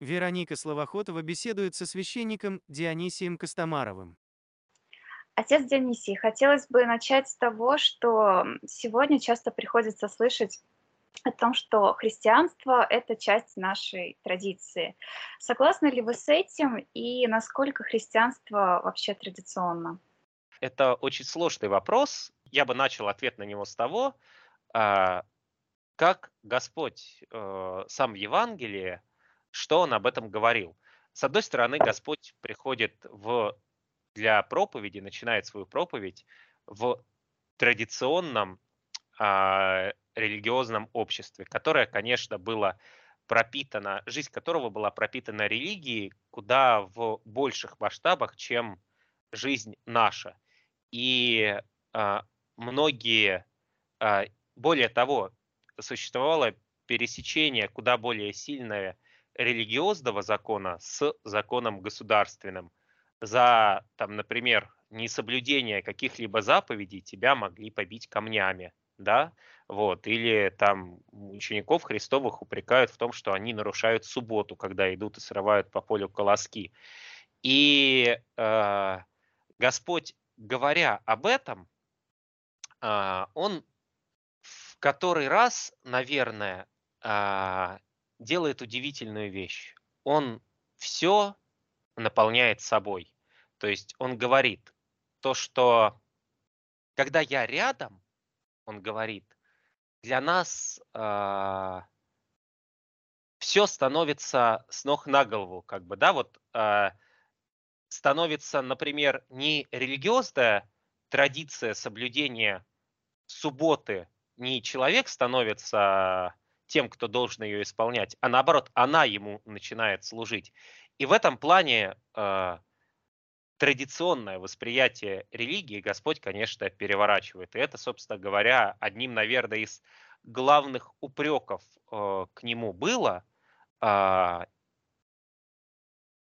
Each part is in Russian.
Вероника Словоходова беседует со священником Дионисием Костомаровым. Отец Дионисий, хотелось бы начать с того, что сегодня часто приходится слышать о том, что христианство– это часть нашей традиции. Согласны ли вы с этим и насколько христианство вообще традиционно? Это очень сложный вопрос. Я бы начал ответ на него с того, а, как Господь э, сам в Евангелии, что Он об этом говорил. С одной стороны, Господь приходит в, для проповеди, начинает свою проповедь в традиционном а, религиозном обществе, которое, конечно, было пропитано, жизнь которого была пропитана религией куда в больших масштабах, чем жизнь наша. И а, многие, а, более того, существовало пересечение куда более сильное религиозного закона с законом государственным. За, там, например, несоблюдение каких-либо заповедей тебя могли побить камнями, да, вот, или там учеников Христовых упрекают в том, что они нарушают субботу, когда идут и срывают по полю колоски. И э, Господь, говоря об этом, э, Он в который раз, наверное, э, делает удивительную вещь. Он все наполняет собой. То есть он говорит то, что когда я рядом, он говорит, для нас э, а, все становится с ног на голову, как бы, да, вот э, становится, например, не религиозная традиция соблюдения субботы, не человек становится тем, кто должен ее исполнять, а наоборот, она ему начинает служить. И в этом плане э, традиционное восприятие религии Господь, конечно, переворачивает. И это, собственно говоря, одним, наверное, из главных упреков э, к нему было. Э,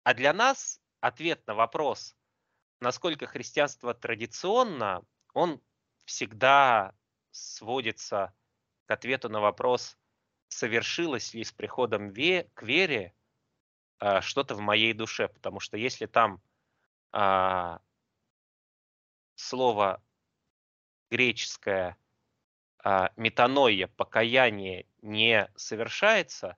а для нас ответ на вопрос, насколько христианство традиционно, он всегда сводится к ответу на вопрос, совершилось ли с приходом ве- к вере э, что-то в моей душе. Потому что если там а, слово греческое а, метаноия, покаяние не совершается,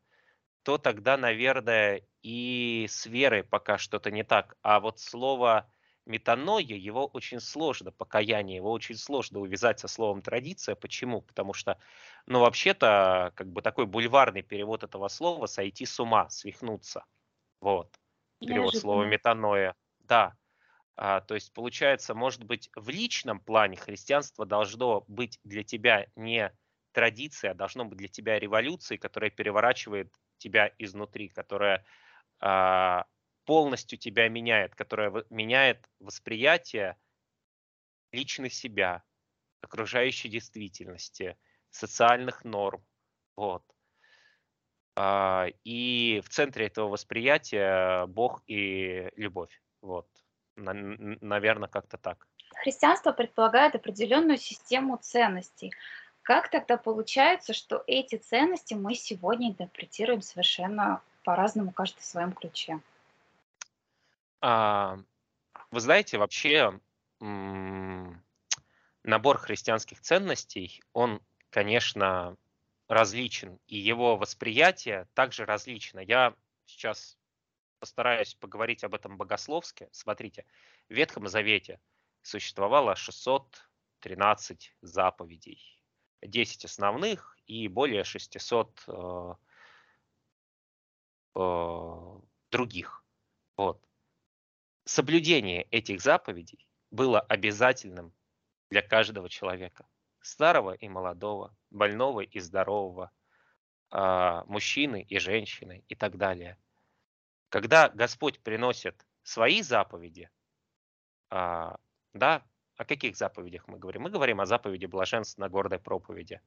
то тогда, наверное, и с верой пока что-то не так. А вот слово метаноя, его очень сложно, покаяние, его очень сложно увязать со словом традиция. Почему? Потому что, ну, вообще-то, как бы такой бульварный перевод этого слова – сойти с ума, свихнуться. Вот. Перевод слова метаноя. Да. А, то есть, получается, может быть, в личном плане христианство должно быть для тебя не традицией, а должно быть для тебя революцией, которая переворачивает тебя изнутри, которая а, полностью тебя меняет, которая меняет восприятие личных себя, окружающей действительности, социальных норм. Вот. А, и в центре этого восприятия Бог и любовь. Вот. Наверное, как-то так. Христианство предполагает определенную систему ценностей. Как тогда получается, что эти ценности мы сегодня интерпретируем совершенно по-разному, каждый в своем ключе? А, вы знаете, вообще набор христианских ценностей, он, конечно, различен, и его восприятие также различно. Я сейчас постараюсь поговорить об этом богословски. Смотрите, в Ветхом Завете существовало 613 заповедей, 10 основных и более 600 э, э, других. Вот. Соблюдение этих заповедей было обязательным для каждого человека, старого и молодого, больного и здорового, э, мужчины и женщины и так далее – когда Господь приносит свои заповеди, а, да, о каких заповедях мы говорим? Мы говорим о заповеди блаженства на гордой проповеди.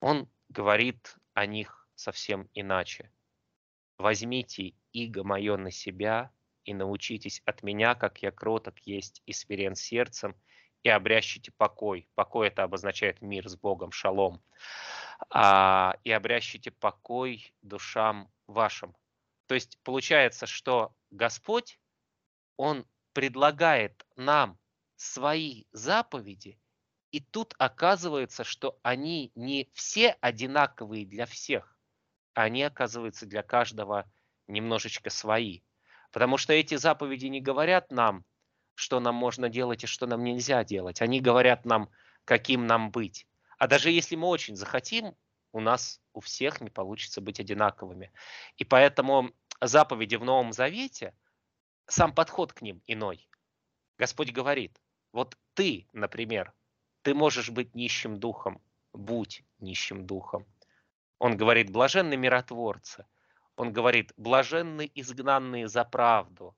Он говорит о них совсем иначе. «Возьмите иго мое на себя и научитесь от меня, как я кроток есть и смирен сердцем, и обрящите покой». Покой это обозначает мир с Богом, шалом. А, и обрящите покой душам вашим, То есть получается, что Господь, Он предлагает нам свои заповеди, и тут оказывается, что они не все одинаковые для всех, а они оказываются для каждого немножечко свои. Потому что эти заповеди не говорят нам, что нам можно делать и что нам нельзя делать. Они говорят нам, каким нам быть. А даже если мы очень захотим, у нас у всех не получится быть одинаковыми. И поэтому заповеди в Новом Завете, сам подход к ним иной. Господь говорит, вот ты, например, ты можешь быть нищим духом, будь нищим духом. Он говорит, блаженны миротворцы. Он говорит, блаженны изгнанные за правду.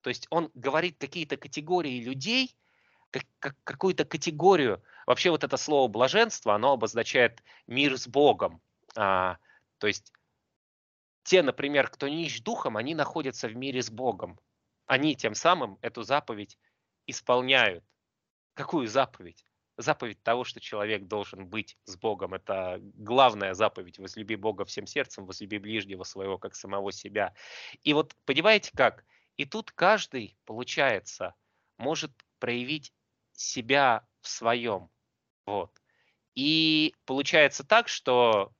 То есть он говорит какие-то категории людей, как, как, какую-то категорию. Вообще вот это слово блаженство, оно обозначает мир с Богом. А, то есть те, например, кто нищ духом, они находятся в мире с Богом. Они тем самым эту заповедь исполняют. Какую заповедь? Заповедь того, что человек должен быть с Богом. Это главная заповедь. Возлюби Бога всем сердцем, возлюби ближнего своего, как самого себя. И вот понимаете как? И тут каждый, получается, может проявить себя в своем. Вот. И получается так, что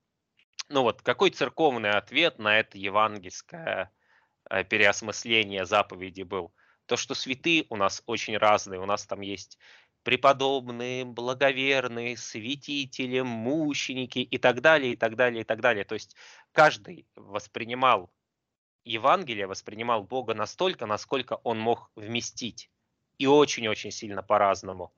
ну вот какой церковный ответ на это евангельское э, переосмысление заповеди был? То, что святые у нас очень разные. У нас там есть преподобные, благоверные, святители, мученики и так далее, и так далее, и так далее. То есть каждый воспринимал Евангелие, воспринимал Бога настолько, насколько он мог вместить. И очень-очень сильно по-разному.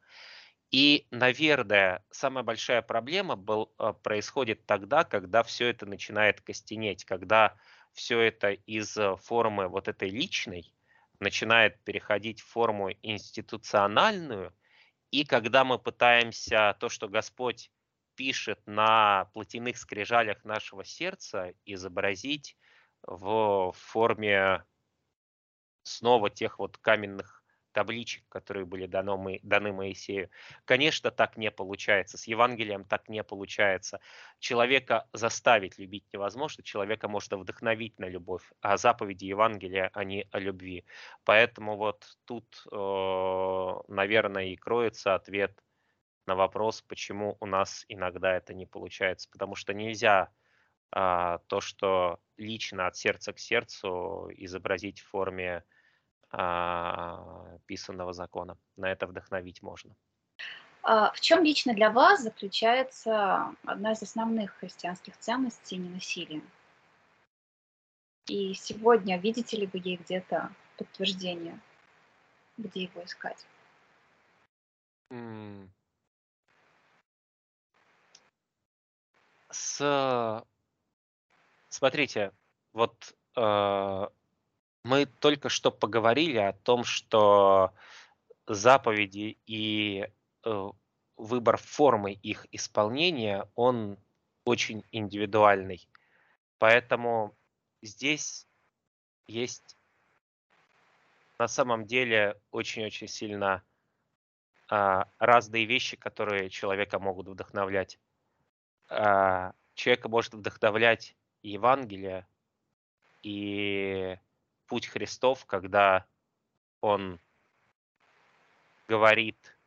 И, наверное, самая большая проблема был, э, происходит тогда, когда все это начинает костенеть, когда все это из э, формы вот этой личной начинает переходить в форму институциональную – и когда мы пытаемся то, что Господь пишет на плотяных скрижалях нашего сердца, изобразить в форме снова тех вот каменных табличек, которые были дано, даны Моисею. Конечно, так не получается. С Евангелием так не получается. Человека заставить любить невозможно, человека можно вдохновить на любовь, а заповеди Евангелия, они о любви. Поэтому вот тут, э, наверное, и кроется ответ на вопрос, почему у нас иногда это не получается. Потому что нельзя а, то, что лично от сердца к сердцу изобразить в форме писанного закона. На это вдохновить можно. А в чем лично для вас заключается одна из основных христианских ценностей ненасилия? И сегодня видите ли вы ей где-то подтверждение, где его искать? С... Смотрите, вот э, мы только что поговорили о том, что заповеди и э, выбор формы их исполнения, он очень индивидуальный. Поэтому здесь есть на самом деле очень-очень сильно а, разные вещи, которые человека могут вдохновлять. А, человека может вдохновлять Евангелие и путь Христов, когда он говорит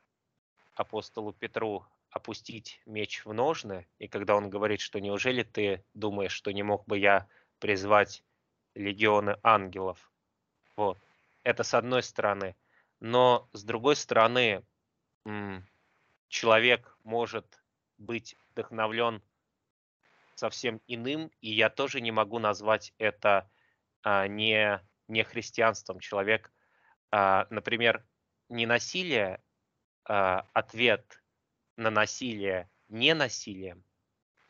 апостолу Петру опустить меч в ножны, и когда он говорит, что неужели ты думаешь, что не мог бы я призвать легионы ангелов? Вот. Это с одной стороны. Но с другой стороны, человек может быть вдохновлен совсем иным, и я тоже не могу назвать это а, не не христианством. Человек, а, например, не насилие, а, ответ на насилие не насилием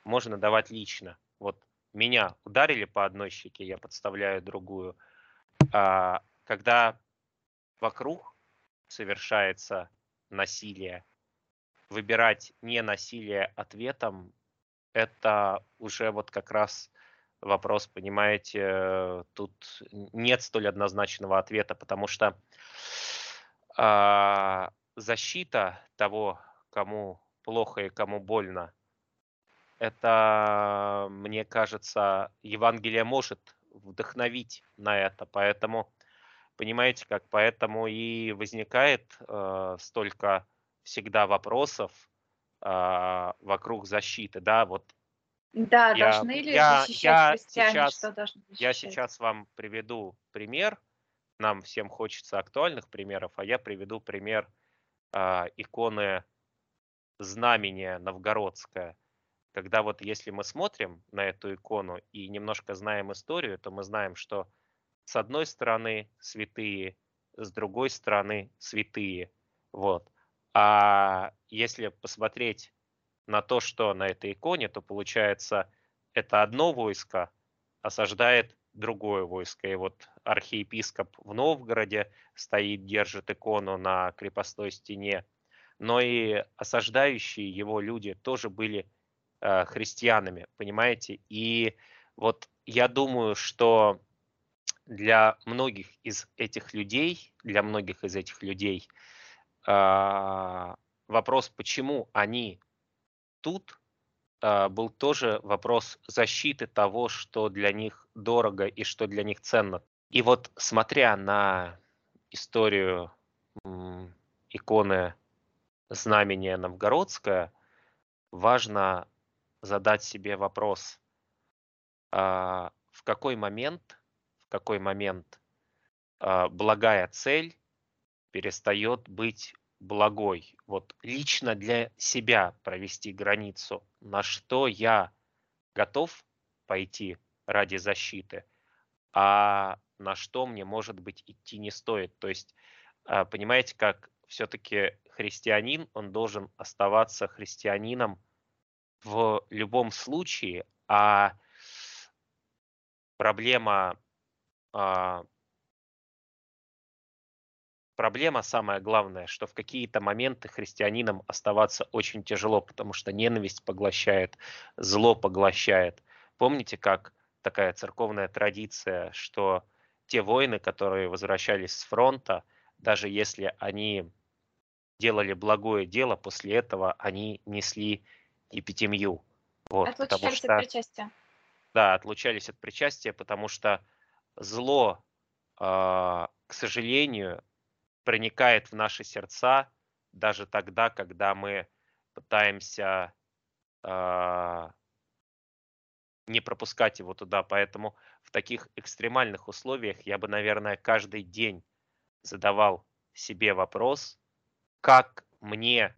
можно давать лично. Вот меня ударили по одной щеке, я подставляю другую. А, когда вокруг совершается насилие, выбирать не насилие ответом, это уже вот как раз вопрос, понимаете, тут нет столь однозначного ответа, потому что э, защита того, кому плохо и кому больно, это, мне кажется, Евангелие может вдохновить на это. Поэтому, понимаете, как поэтому и возникает э, столько всегда вопросов э, вокруг защиты, да, вот Да, я, должны ли я, защищать я христиане, сейчас, что должны я защищать? сейчас вам приведу пример. Нам всем хочется актуальных примеров, а я приведу пример а, иконы знамения новгородская. Когда вот если мы смотрим на эту икону и немножко знаем историю, то мы знаем, что с одной стороны святые, с другой стороны святые. Вот. А если посмотреть на то, что на этой иконе, то получается, это одно войско осаждает другое войско. И вот архиепископ в Новгороде стоит, держит икону на крепостной стене, но и осаждающие его люди тоже были э, христианами, понимаете? И вот я думаю, что для многих из этих людей, для многих из этих людей э, вопрос, почему они тут, э, был тоже вопрос защиты того, что для них дорого и что для них ценно. И вот смотря на историю иконы знамения Новгородское, важно задать себе вопрос, а, в какой момент, в какой момент а, благая цель перестает быть благой. Вот лично для себя провести границу, на что я готов пойти ради защиты, а на что мне, может быть, идти не стоит. То есть, а, понимаете, как все-таки христианин, он должен оставаться христианином в любом случае, а проблема, а, проблема самая главная, что в какие-то моменты христианинам оставаться очень тяжело, потому что ненависть поглощает, зло поглощает. Помните, как такая церковная традиция, что те воины, которые возвращались с фронта, даже если они делали благое дело, после этого они несли епитемью. Вот, потому Отлучались от что, причастия. да, отлучались от причастия, потому что зло, а, к сожалению, проникает в наши сердца даже тогда, когда мы пытаемся а, не пропускать его туда. Поэтому в таких экстремальных условиях я бы, наверное, каждый день задавал себе вопрос, как мне,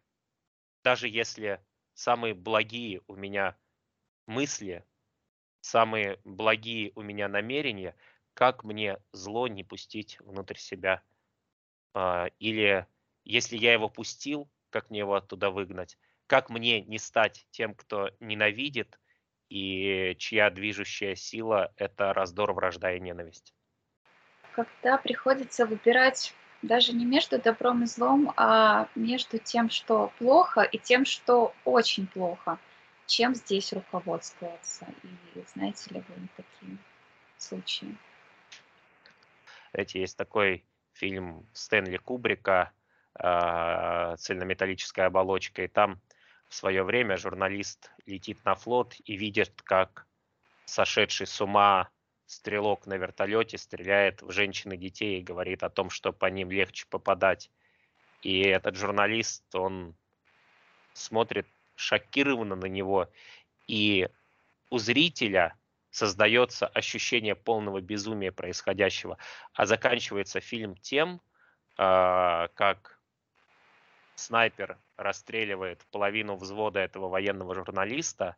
даже если самые благие у меня мысли, самые благие у меня намерения, как мне зло не пустить внутрь себя. А, Или если я его пустил, как мне его оттуда выгнать? Как мне не стать тем, кто ненавидит и чья движущая сила– это раздор, вражда и ненависть? Когда приходится выбирать даже не между добром и злом, а между тем, что плохо, и тем, что очень плохо. Чем здесь руководствоваться? И знаете ли вы такие случаи? Знаете, есть такой фильм Стэнли Кубрика а, «Цельнометаллическая оболочка», и там в свое время журналист летит на флот и видит, как сошедший с ума стрелок на вертолете стреляет в женщин и детей и говорит о том, что по ним легче попадать. И этот журналист, он смотрит шокированно на него, и у зрителя создается ощущение полного безумия происходящего. А заканчивается фильм тем, а, как снайпер расстреливает половину взвода этого военного журналиста,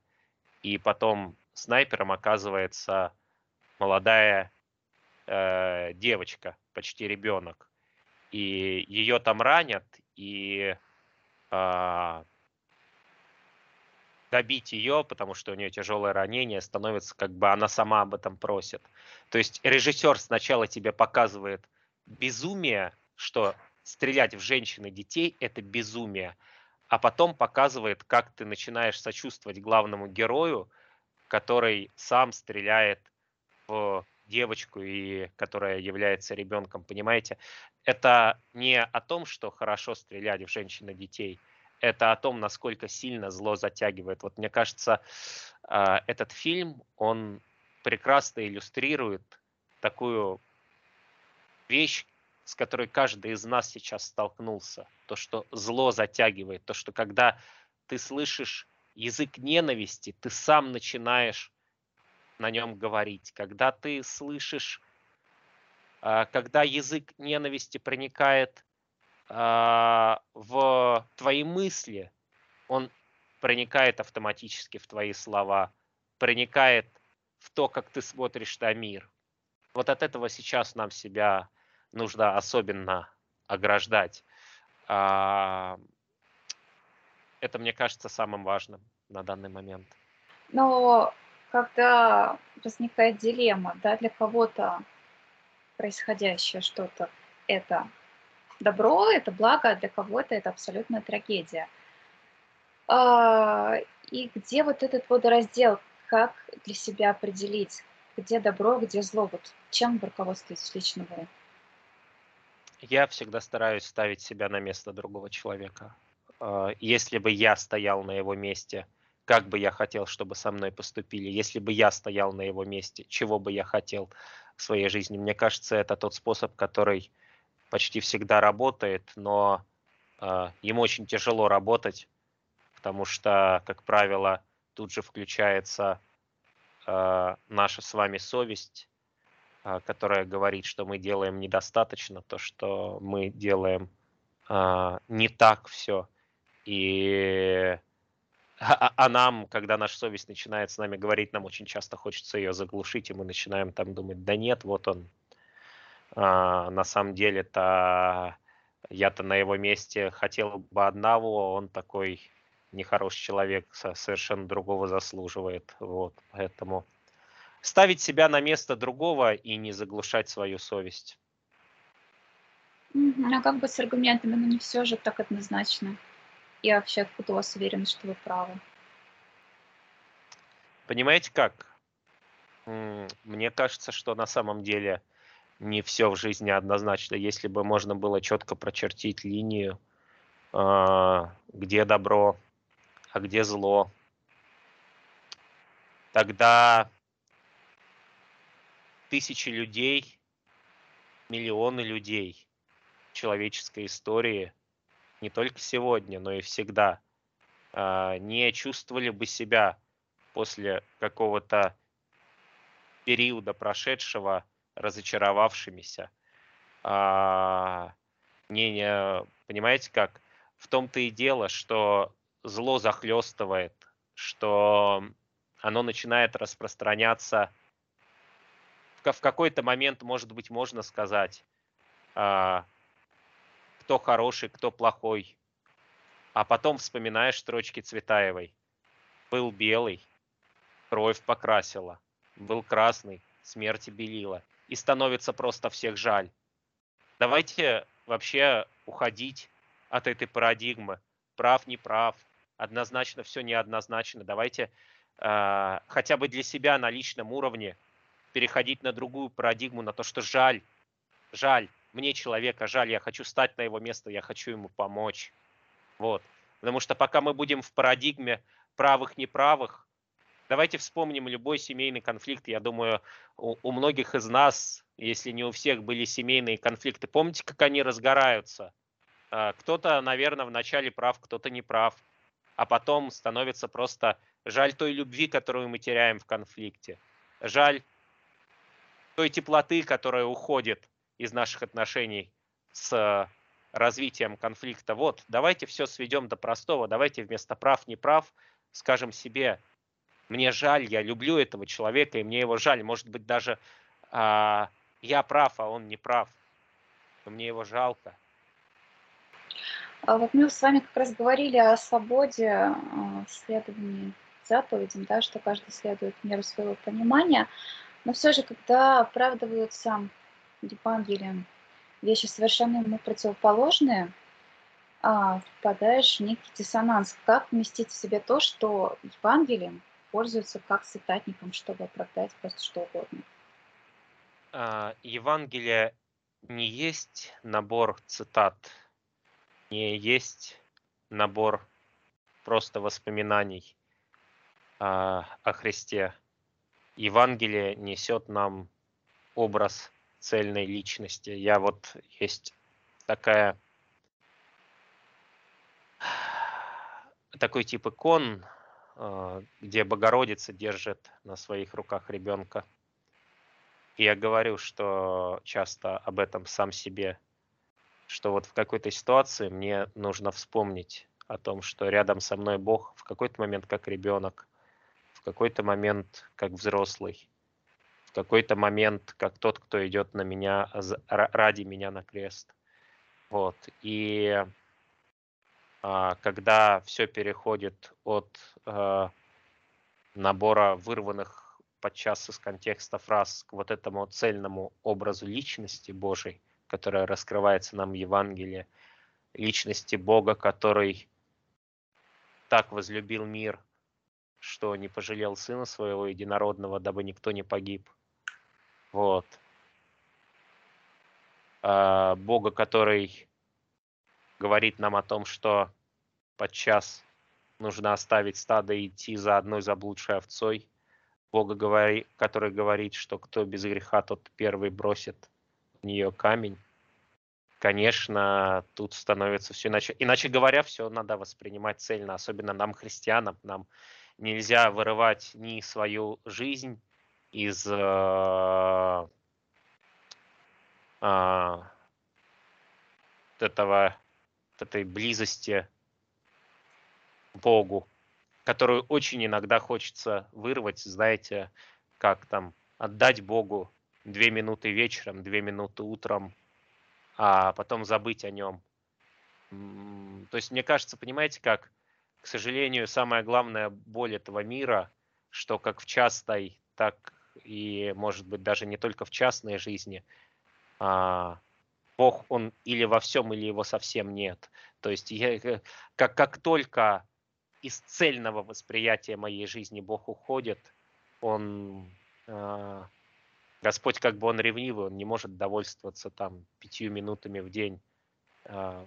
и потом снайпером оказывается молодая э, девочка, почти ребенок. И ее там ранят, и а, добить ее, потому что у нее тяжелое ранение, становится как бы она сама об этом просит. То есть режиссер сначала тебе показывает безумие, что стрелять в женщин и детей это безумие, а потом показывает, как ты начинаешь сочувствовать главному герою, который сам стреляет в девочку и которая является ребенком, понимаете? Это не о том, что хорошо стрелять в женщин и детей, это о том, насколько сильно зло затягивает. Вот мне кажется, а, этот фильм, он прекрасно иллюстрирует такую вещь, с которой каждый из нас сейчас столкнулся. То, что зло затягивает, то, что когда ты слышишь язык ненависти, ты сам начинаешь на нем говорить. Когда ты слышишь, а, когда язык ненависти проникает в твои мысли, он проникает автоматически в твои слова, проникает в то, как ты смотришь на мир. Вот от этого сейчас нам себя нужно особенно ограждать. А, это, мне кажется, самым важным на данный момент. Но когда возникает дилемма, да, для кого-то происходящее что-то это добро, это благо, а для кого-то это абсолютная трагедия. А, и где вот этот водораздел, как для себя определить, где добро, где зло, вот чем вы руководствуетесь лично вы? Я всегда стараюсь ставить себя на место другого человека. А, если бы я стоял на его месте, как бы я хотел, чтобы со мной поступили, если бы я стоял на его месте, чего бы я хотел в своей жизни. Мне кажется, это тот способ, который почти всегда работает, но э, ему очень тяжело работать, потому что, как правило, тут же включается э, наша с вами совесть, э, которая говорит, что мы делаем недостаточно, то, что мы делаем э, не так все. И а, а нам, когда наша совесть начинает с нами говорить, нам очень часто хочется ее заглушить, и мы начинаем там думать, да нет, вот он, на самом деле-то я-то на его месте хотел бы одного, он такой нехороший человек, совершенно другого заслуживает. Вот, поэтому ставить себя на место другого и не заглушать свою совесть. А как бы с аргументами, но не все же так однозначно. И вообще, откуда у вас уверенность, что вы правы? Понимаете как? Мне кажется, что на самом деле не все в жизни однозначно. Если бы можно было четко прочертить линию, а, где добро, а где зло, тогда тысячи людей, миллионы людей человеческой истории, не только сегодня, но и всегда, а, не чувствовали бы себя после какого-то периода прошедшего разочаровавшимися. А, не, не, понимаете как? В том-то и дело, что зло захлестывает, что оно начинает распространяться. В, какой-то момент, может быть, можно сказать, а, кто хороший, кто плохой. А потом вспоминаешь строчки Цветаевой. Был белый, кровь покрасила. Был красный, смерти белила и становится просто всех жаль. Давайте вообще уходить от этой парадигмы. Прав, не прав, однозначно все неоднозначно. Давайте э, хотя бы для себя на личном уровне переходить на другую парадигму, на то, что жаль, жаль, мне человека жаль, я хочу стать на его место, я хочу ему помочь. Вот. Потому что пока мы будем в парадигме правых-неправых, Давайте вспомним любой семейный конфликт. Я думаю, у, у многих из нас, если не у всех, были семейные конфликты. Помните, как они разгораются? А, кто-то, наверное, вначале прав, кто-то не прав. А потом становится просто жаль той любви, которую мы теряем в конфликте. Жаль той теплоты, которая уходит из наших отношений с развитием конфликта. Вот, давайте все сведем до простого. Давайте вместо прав, не прав скажем себе, мне жаль, я люблю этого человека, и мне его жаль. Может быть, даже а, я прав, а он не прав. Мне его жалко. А вот мы с вами как раз говорили о свободе а, следовании заповедям, да, что каждый следует меру своего понимания. Но все же, когда оправдываются Евангелием вещи совершенно ему противоположные, а, впадаешь в некий диссонанс. Как вместить в себе то, что Евангелием пользуются как цитатником, чтобы оправдать просто что угодно. А, Евангелие не есть набор цитат, не есть набор просто воспоминаний а, о Христе. Евангелие несет нам образ цельной личности. Я вот есть такая такой тип икон, где Богородица держит на своих руках ребенка. И я говорю, что часто об этом сам себе, что вот в какой-то ситуации мне нужно вспомнить о том, что рядом со мной Бог в какой-то момент как ребенок, в какой-то момент как взрослый, в какой-то момент как тот, кто идет на меня ради меня на крест. Вот. И а, когда все переходит от а, набора вырванных подчас из контекста фраз к вот этому цельному образу личности Божией, которая раскрывается нам в Евангелии, личности Бога, который так возлюбил мир, что не пожалел Сына Своего Единородного, дабы никто не погиб. Вот. А, Бога, который говорит нам о том, что подчас нужно оставить стадо и идти за одной заблудшей овцой. Бога, говори, который говорит, что кто без греха, тот первый бросит в нее камень. Конечно, тут становится все иначе. Иначе говоря, все надо воспринимать цельно, особенно нам, христианам. Нам нельзя вырывать ни свою жизнь из э, э, этого этой близости к Богу, которую очень иногда хочется вырвать, знаете, как там отдать Богу две минуты вечером, две минуты утром, а потом забыть о нем. То есть, мне кажется, понимаете, как, к сожалению, самая главная боль этого мира, что как в частной, так и, может быть, даже не только в частной жизни, а, Бог, он или во всем, или его совсем нет. То есть я, э, как, как только из цельного восприятия моей жизни Бог уходит, он, э, Господь как бы он ревнивый, он не может довольствоваться там пятью минутами в день. Э,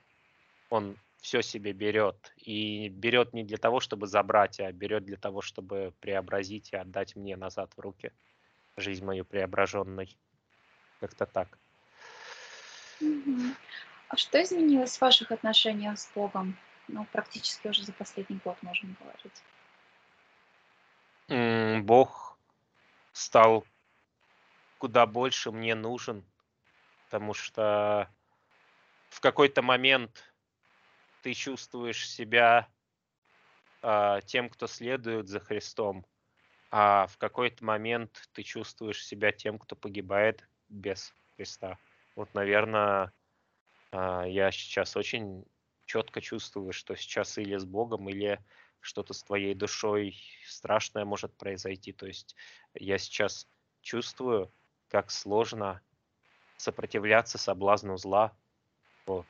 он все себе берет. И берет не для того, чтобы забрать, а берет для того, чтобы преобразить и отдать мне назад в руки жизнь мою преображенной. Как-то так. А что изменилось в ваших отношениях с Богом? Ну, практически уже за последний год, можем говорить. Бог стал куда больше мне нужен, потому что в какой-то момент ты чувствуешь себя а, тем, кто следует за Христом, а в какой-то момент ты чувствуешь себя тем, кто погибает без Христа. Вот, наверное, а, я сейчас очень четко чувствую, что сейчас или с Богом, или что-то с твоей душой страшное может произойти. То есть я сейчас чувствую, как сложно сопротивляться соблазну зла. Вот.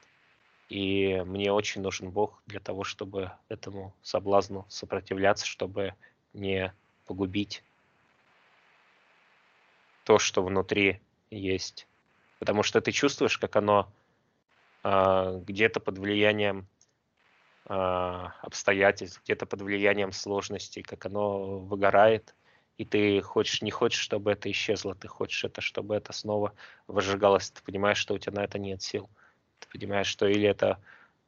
И мне очень нужен Бог для того, чтобы этому соблазну сопротивляться, чтобы не погубить то, что внутри есть. Потому что ты чувствуешь, как оно э, где-то под влиянием э, обстоятельств, где-то под влиянием сложностей, как оно выгорает, и ты хочешь, не хочешь, чтобы это исчезло, ты хочешь это, чтобы это снова возжигалось, ты понимаешь, что у тебя на это нет сил, ты понимаешь, что или это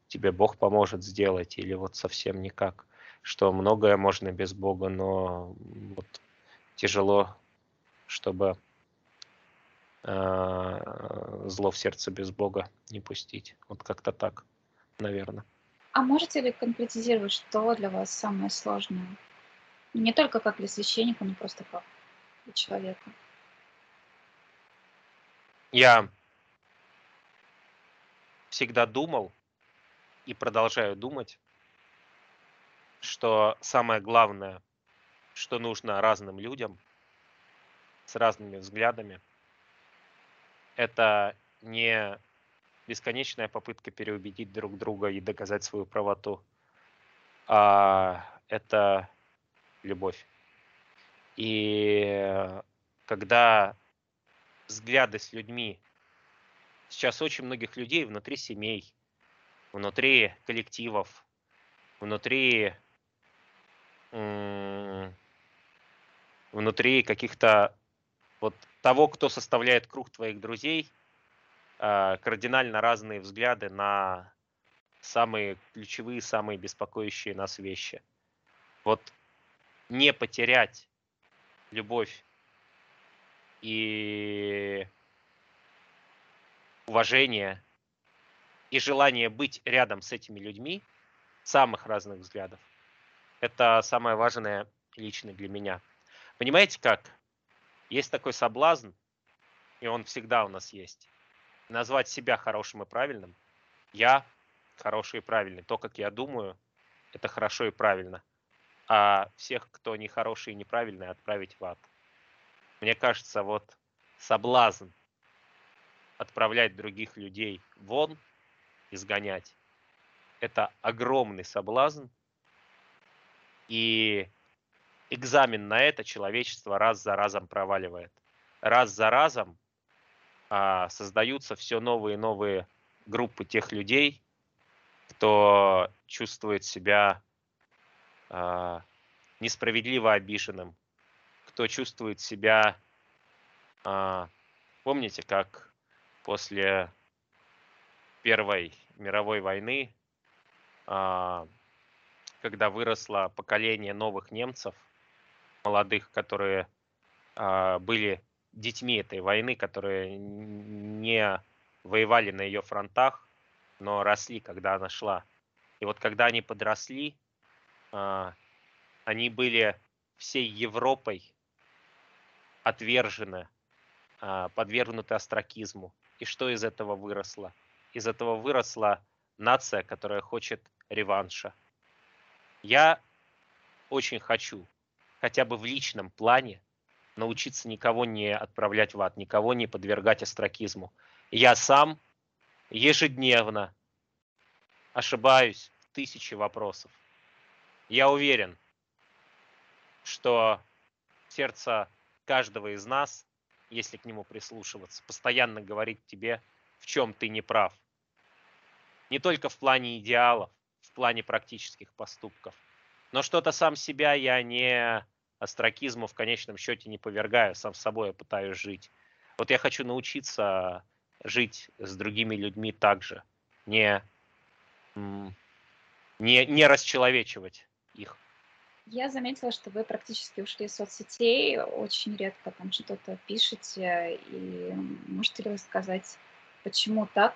тебе Бог поможет сделать, или вот совсем никак, что многое можно без Бога, но вот тяжело, чтобы зло в сердце без Бога не пустить. Вот как-то так, наверное. А можете ли конкретизировать, что для вас самое сложное? Не только как для священника, но просто как для человека. Я всегда думал и продолжаю думать, что самое главное, что нужно разным людям с разными взглядами – это не бесконечная попытка переубедить друг друга и доказать свою правоту, а это любовь. И когда взгляды с людьми, сейчас очень многих людей внутри семей, внутри коллективов, внутри внутри каких-то вот того, кто составляет круг твоих друзей, а, кардинально разные взгляды на самые ключевые, самые беспокоящие нас вещи. Вот не потерять любовь и уважение и желание быть рядом с этими людьми самых разных взглядов. Это самое важное лично для меня. Понимаете как? Есть такой соблазн, и он всегда у нас есть. Назвать себя хорошим и правильным. Я хороший и правильный. То, как я думаю, это хорошо и правильно. А всех, кто не хороший и неправильный, отправить в ад. Мне кажется, вот соблазн отправлять других людей вон, изгонять, это огромный соблазн. И экзамен на это человечество раз за разом проваливает. Раз за разом а, создаются все новые и новые группы тех людей, кто чувствует себя а, несправедливо обиженным, кто чувствует себя, а, помните, как после Первой мировой войны, а, когда выросло поколение новых немцев, молодых, которые а, были детьми этой войны, которые не воевали на ее фронтах, но росли, когда она шла. И вот когда они подросли, а, они были всей Европой отвержены, а, подвергнуты астракизму. И что из этого выросло? Из этого выросла нация, которая хочет реванша. Я очень хочу, хотя бы в личном плане, научиться никого не отправлять в ад, никого не подвергать астракизму. Я сам ежедневно ошибаюсь в тысячи вопросов. Я уверен, что сердце каждого из нас, если к нему прислушиваться, постоянно говорит тебе, в чем ты не прав. Не только в плане идеалов, в плане практических поступков. Но что-то сам себя я не астракизму в конечном счете не повергаю, сам с собой я пытаюсь жить. Вот я хочу научиться жить с другими людьми так же, не, не, не расчеловечивать их. Я заметила, что вы практически ушли из соцсетей, очень редко там что-то пишете, и можете ли вы сказать, почему так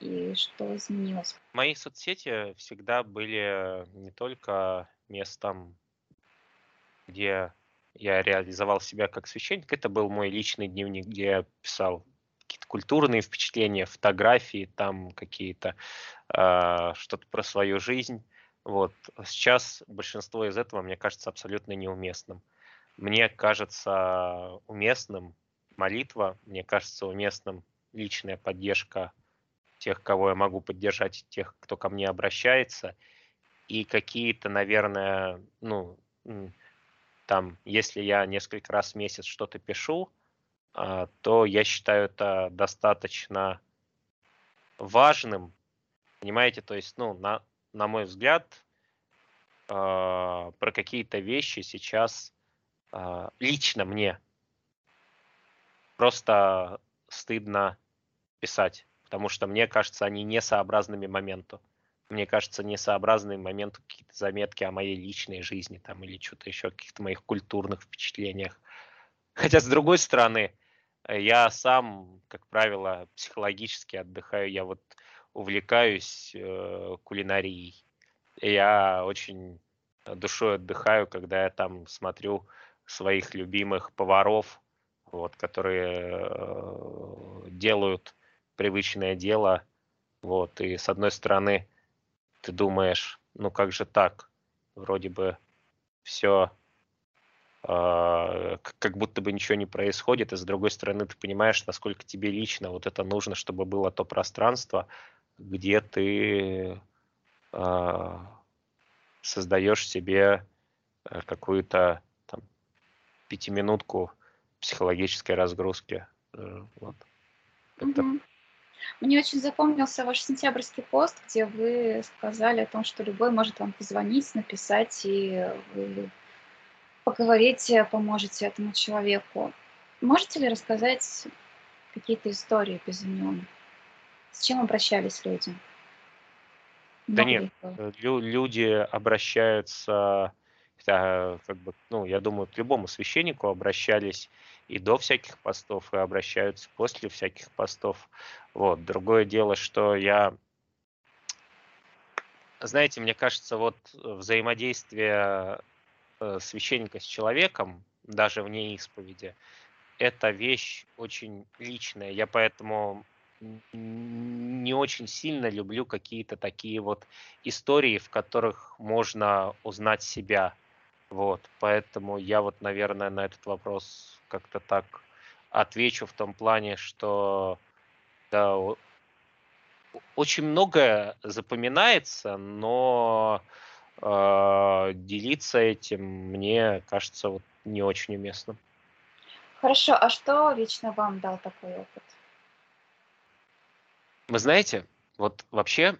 и что изменилось? Мои соцсети всегда были не только местом где я реализовал себя как священник. Это был мой личный дневник, где я писал какие-то культурные впечатления, фотографии, там какие-то э, что-то про свою жизнь. Вот. Сейчас большинство из этого мне кажется абсолютно неуместным. Мне кажется уместным молитва, мне кажется уместным личная поддержка тех, кого я могу поддержать, тех, кто ко мне обращается, и какие-то, наверное, ну, там, если я несколько раз в месяц что-то пишу, а, то я считаю это достаточно важным, понимаете, то есть, ну, на, на мой взгляд, а, про какие-то вещи сейчас а, лично мне просто стыдно писать, потому что мне кажется, они несообразными моменту мне кажется, несообразный момент какие-то заметки о моей личной жизни там или что-то еще, каких-то моих культурных впечатлениях. Хотя, с другой стороны, э, я сам, как правило, психологически отдыхаю. Я вот увлекаюсь э, кулинарией. Я очень душой отдыхаю, когда я там смотрю своих любимых поваров, вот, которые э, делают привычное дело. Вот, и с одной стороны, ты думаешь, ну как же так? Вроде бы все а, как будто бы ничего не происходит, и с другой стороны ты понимаешь, насколько тебе лично вот это нужно, чтобы было то пространство, где ты э, создаешь себе э, какую-то там пятиминутку психологической разгрузки. Э, вот. Это угу. Мне очень запомнился ваш сентябрьский пост, где вы сказали о том, что любой может вам позвонить, написать, и вы поговорить э, поможете этому человеку. Можете ли рассказать какие-то истории без имен? С чем обращались люди? Да Много нет, э, лю- люди обращаются, как бы, ну, я думаю, к любому священнику обращались и до всяких постов, и обращаются после всяких постов. Вот. Другое дело, что я, знаете, мне кажется, вот взаимодействие э, священника с человеком, даже вне исповеди, это вещь очень личная. Я поэтому не очень сильно люблю какие-то такие вот истории, в которых можно узнать себя. Вот, поэтому я вот, наверное, на этот вопрос как-то так отвечу в том плане, что да, очень многое запоминается, но э, делиться этим мне кажется вот не очень уместным. Хорошо, а что лично вам дал такой опыт? Вы знаете, вот вообще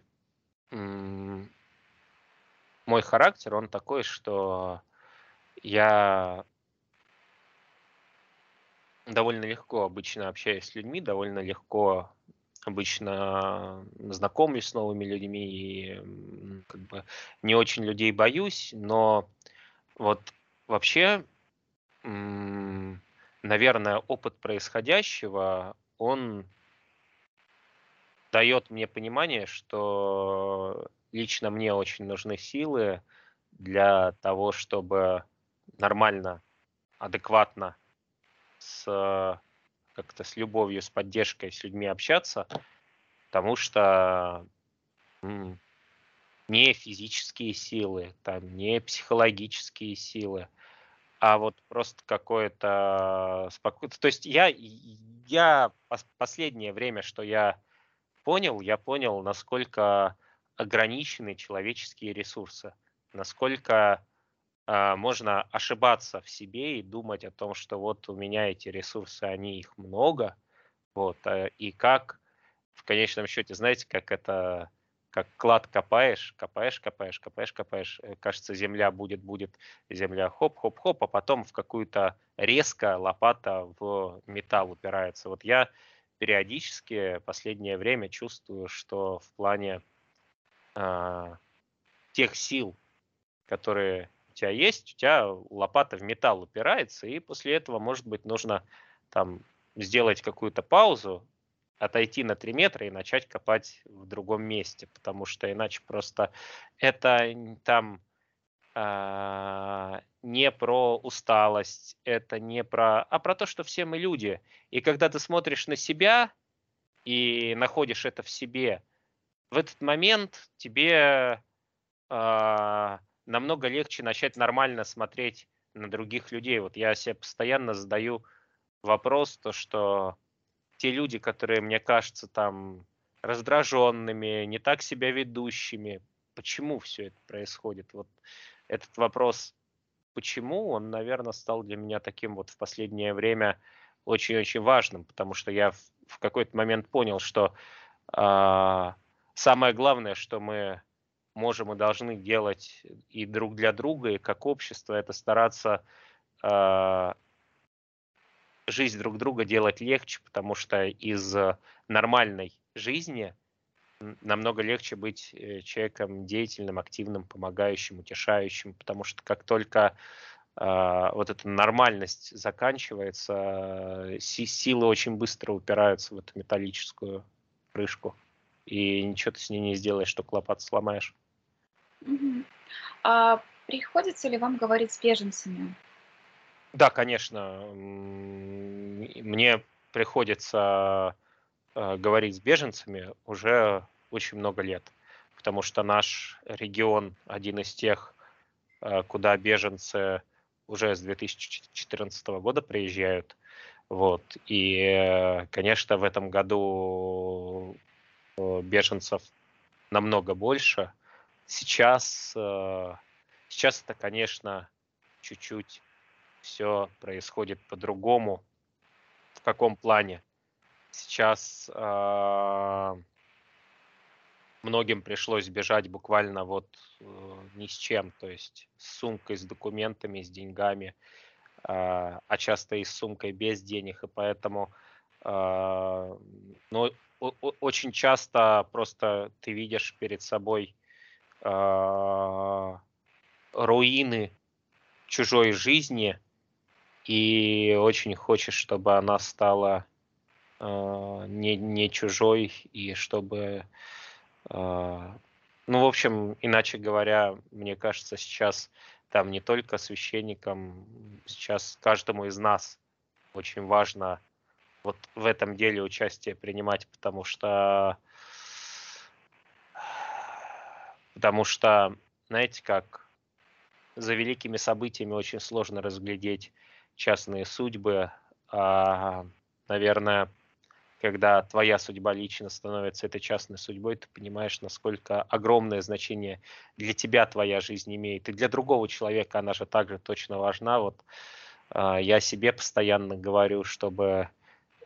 мой характер, он такой, что я довольно легко обычно общаюсь с людьми, довольно легко обычно знакомлюсь с новыми людьми и как бы не очень людей боюсь, но вот вообще, наверное, опыт происходящего, он дает мне понимание, что лично мне очень нужны силы для того, чтобы нормально, адекватно с как-то с любовью, с поддержкой, с людьми общаться, потому что м, не физические силы, там, не психологические силы, а вот просто какое-то спокойствие. То есть я, я пос- последнее время, что я понял, я понял, насколько ограничены человеческие ресурсы, насколько можно ошибаться в себе и думать о том, что вот у меня эти ресурсы, они их много, вот, а, и как в конечном счете, знаете, как это, как клад копаешь, копаешь, копаешь, копаешь, копаешь, э, кажется, земля будет, будет, земля хоп-хоп-хоп, а потом в какую-то резко лопата в металл упирается. Вот я периодически последнее время чувствую, что в плане а, тех сил, которые тебя есть, у тебя лопата в металл упирается, и после этого, может быть, нужно там сделать какую-то паузу, отойти на 3 метра и начать копать в другом месте, потому что иначе просто это там а, не про усталость, это не про, а про то, что все мы люди. И когда ты смотришь на себя и находишь это в себе, в этот момент тебе а, намного легче начать нормально смотреть на других людей. Вот я себе постоянно задаю вопрос, то что те люди, которые, мне кажется, там раздраженными, не так себя ведущими, почему все это происходит? Вот этот вопрос, почему, он, наверное, стал для меня таким вот в последнее время очень-очень важным, потому что я в, какой-то момент понял, что а, самое главное, что мы можем и должны делать и друг для друга, и как общество, это стараться а, жизнь друг друга делать легче, потому что из э, нормальной жизни намного легче быть э, человеком деятельным, активным, помогающим, утешающим, потому что как только а, вот эта нормальность заканчивается, э, си- силы очень быстро упираются в эту металлическую крышку, и ничего ты с ней не сделаешь, что лопату сломаешь. Мгм. А приходится ли вам говорить с беженцами? Да, конечно, мне приходится э, говорить с беженцами уже очень много лет, потому что наш регион один из тех, э, куда беженцы уже с 2014 года приезжают. Вот. И, конечно, в этом году э, беженцев намного больше. Сейчас, э, сейчас это, конечно, чуть-чуть все происходит по-другому. В каком плане? Сейчас а, многим пришлось бежать буквально вот э, ни с чем, то есть с сумкой, с документами, с деньгами, а, часто и с сумкой без денег, и поэтому ну, очень часто просто ты видишь перед собой руины чужой жизни, и очень хочешь, чтобы она стала не, не чужой, и чтобы а, ну, в общем, иначе говоря, мне кажется, сейчас там не только священникам, сейчас каждому из нас очень важно вот в этом деле участие принимать, потому что потому что, знаете, как за великими событиями очень сложно разглядеть частные судьбы, а, наверное, когда твоя судьба лично становится этой частной судьбой, ты понимаешь, насколько огромное значение для тебя твоя жизнь имеет. И для другого человека она же также точно важна. Вот э, я себе постоянно говорю, чтобы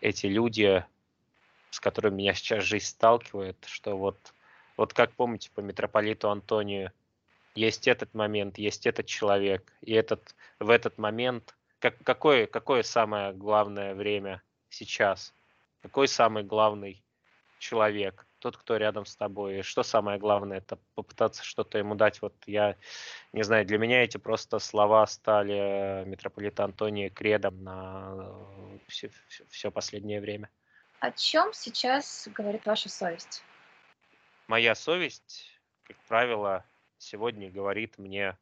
эти люди, с которыми меня сейчас жизнь сталкивает, что вот, вот как помните по митрополиту Антонию, есть этот момент, есть этот человек, и этот, в этот момент, как, какое, какое самое главное время сейчас – какой самый главный человек? Тот, кто рядом с тобой. И что самое главное, это попытаться что-то ему дать. Вот я не знаю, для меня эти просто слова стали митрополита Антония кредом на все, все, все последнее время. О чем сейчас говорит ваша совесть? Моя совесть, как правило, сегодня говорит мне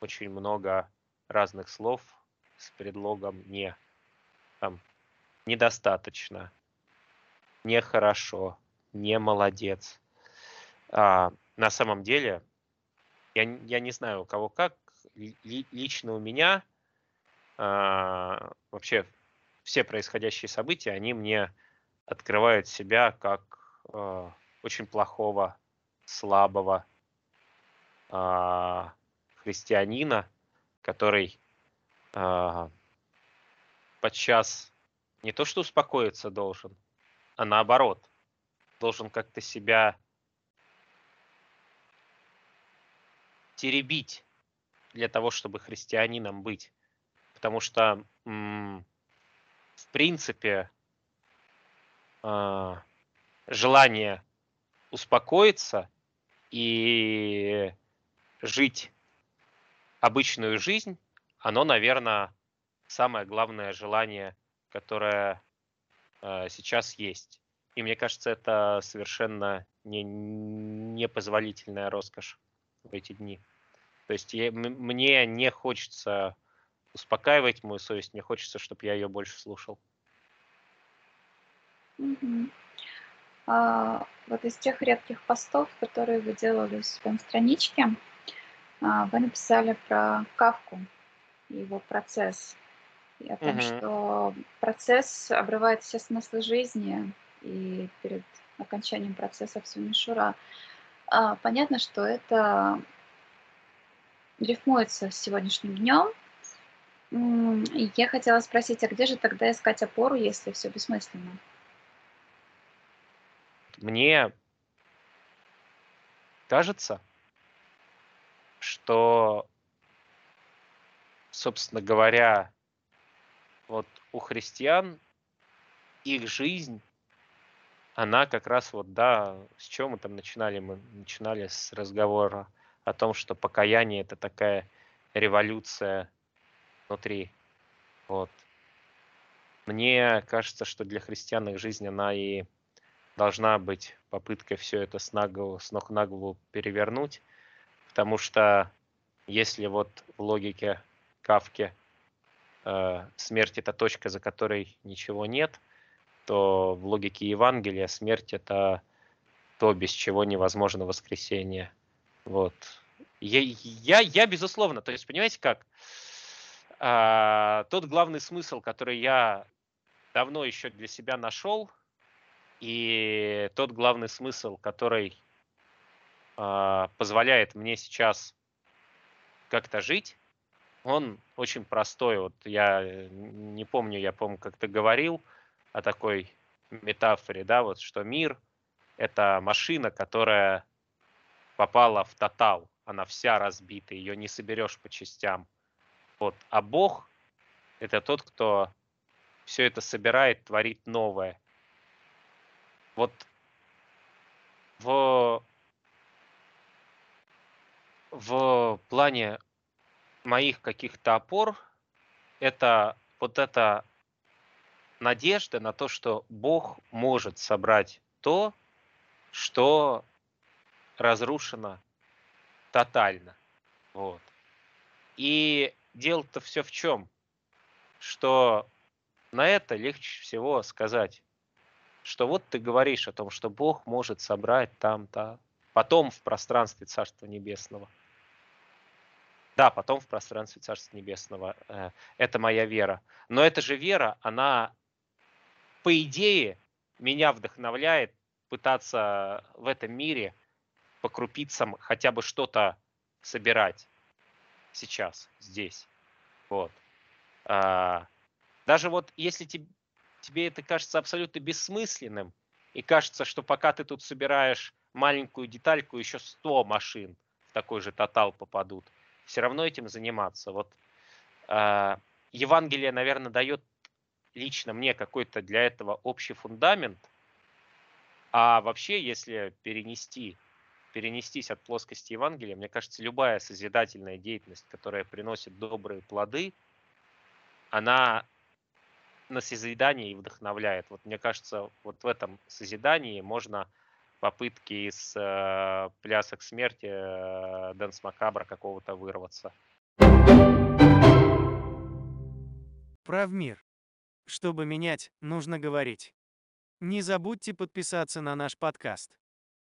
очень много разных слов с предлогом не там недостаточно, нехорошо, не молодец. А, на самом деле, я, я не знаю, у кого как, ли, лично у меня а, вообще все происходящие события, они мне открывают себя как а, очень плохого, слабого а, христианина, который а, подчас не то что успокоиться должен, а наоборот, должен как-то себя теребить для того, чтобы христианином быть. Потому что, в принципе, а, желание успокоиться и жить обычную жизнь, оно, наверное, самое главное желание, которое Э, сейчас есть. И мне кажется, это совершенно не, непозволительная роскошь в эти дни. То есть я, мне не хочется успокаивать мою совесть, мне хочется, чтобы я ее больше слушал. Угу. А, вот из тех редких постов, которые вы делали в своем страничке, а, вы написали про Кавку и его процесс и о том, Мгм. что процесс обрывает все смыслы жизни, и перед окончанием процесса все мишура. А, понятно, что это рифмуется с сегодняшним днем. я хотела спросить, а где же тогда искать опору, если все бессмысленно? Мне кажется, что, собственно говоря, вот у христиан их жизнь, она как раз вот, да, с чего мы там начинали? Мы начинали с разговора о том, что покаяние это такая революция внутри. Вот. Мне кажется, что для христиан их жизнь, она и должна быть попыткой все это с, наголу, с ног на голову перевернуть, потому что если вот в логике Кавки э, смерть это точка, за которой ничего нет, то в логике Евангелия смерть это то, без чего невозможно воскресение. Вот. Я, я, я безусловно, то есть, понимаете как, а, тот главный смысл, который я давно еще для себя нашел, и тот главный смысл, который а, позволяет мне сейчас как-то жить, он очень простой. Вот я э, не помню, я помню, как ты говорил о такой метафоре, да, вот что мир это машина, которая попала в тотал, она вся разбита, ее не соберешь по частям. Вот. А Бог — это тот, кто все это собирает, творит новое. Вот в, в плане моих каких-то опор это вот эта надежда на то, что Бог может собрать то, что разрушено тотально. Вот. И дело-то все в чем? Что на это легче всего сказать, что вот ты говоришь о том, что Бог может собрать там-то, потом в пространстве Царства Небесного. Да, потом в пространстве Царства Небесного. Э, это моя вера. Но эта же вера, она, по идее, меня вдохновляет пытаться в этом мире по крупицам хотя бы что-то собирать сейчас, здесь. Вот. А, даже вот если тебе, тебе это кажется абсолютно бессмысленным, и кажется, что пока ты тут собираешь маленькую детальку, еще 100 машин в такой же тотал попадут, все равно этим заниматься. Вот э, Евангелие, наверное, дает лично мне какой-то для этого общий фундамент, а вообще, если перенести, перенестись от плоскости Евангелия, мне кажется, любая созидательная деятельность, которая приносит добрые плоды, она на созидание и вдохновляет. Вот мне кажется, вот в этом созидании можно попытки из э, плясок смерти э, Дэнс Макабра какого-то вырваться. Прав мир. Чтобы менять, нужно говорить. Не забудьте подписаться на наш подкаст.